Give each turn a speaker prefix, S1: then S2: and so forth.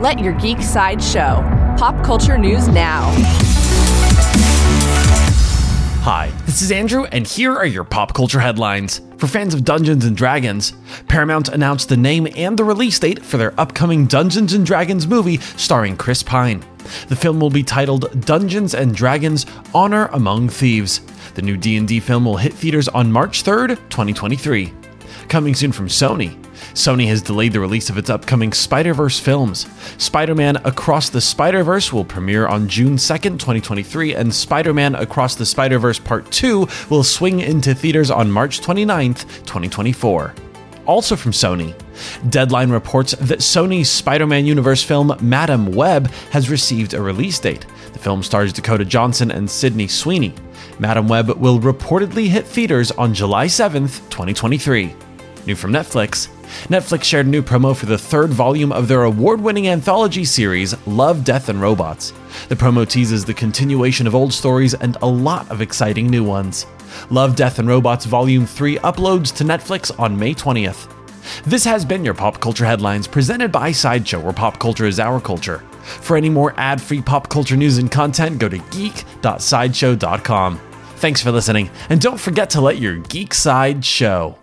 S1: Let your geek side show. Pop culture news now.
S2: Hi, this is Andrew, and here are your pop culture headlines. For fans of Dungeons and Dragons, Paramount announced the name and the release date for their upcoming Dungeons and Dragons movie starring Chris Pine. The film will be titled Dungeons and Dragons: Honor Among Thieves. The new D&D film will hit theaters on March 3rd, 2023. Coming soon from Sony. Sony has delayed the release of its upcoming Spider Verse films. Spider Man Across the Spider Verse will premiere on June 2nd, 2023, and Spider Man Across the Spider Verse Part 2 will swing into theaters on March 29th, 2024 also from Sony. Deadline reports that Sony's Spider Man Universe film Madame Web has received a release date. The film stars Dakota Johnson and Sydney Sweeney. Madame Web will reportedly hit theaters on July 7th, 2023. New from Netflix. Netflix shared a new promo for the third volume of their award winning anthology series, Love, Death, and Robots. The promo teases the continuation of old stories and a lot of exciting new ones. Love, Death, and Robots Volume 3 uploads to Netflix on May 20th. This has been your Pop Culture Headlines presented by Sideshow, where pop culture is our culture. For any more ad free pop culture news and content, go to geek.sideshow.com. Thanks for listening, and don't forget to let your geek side show.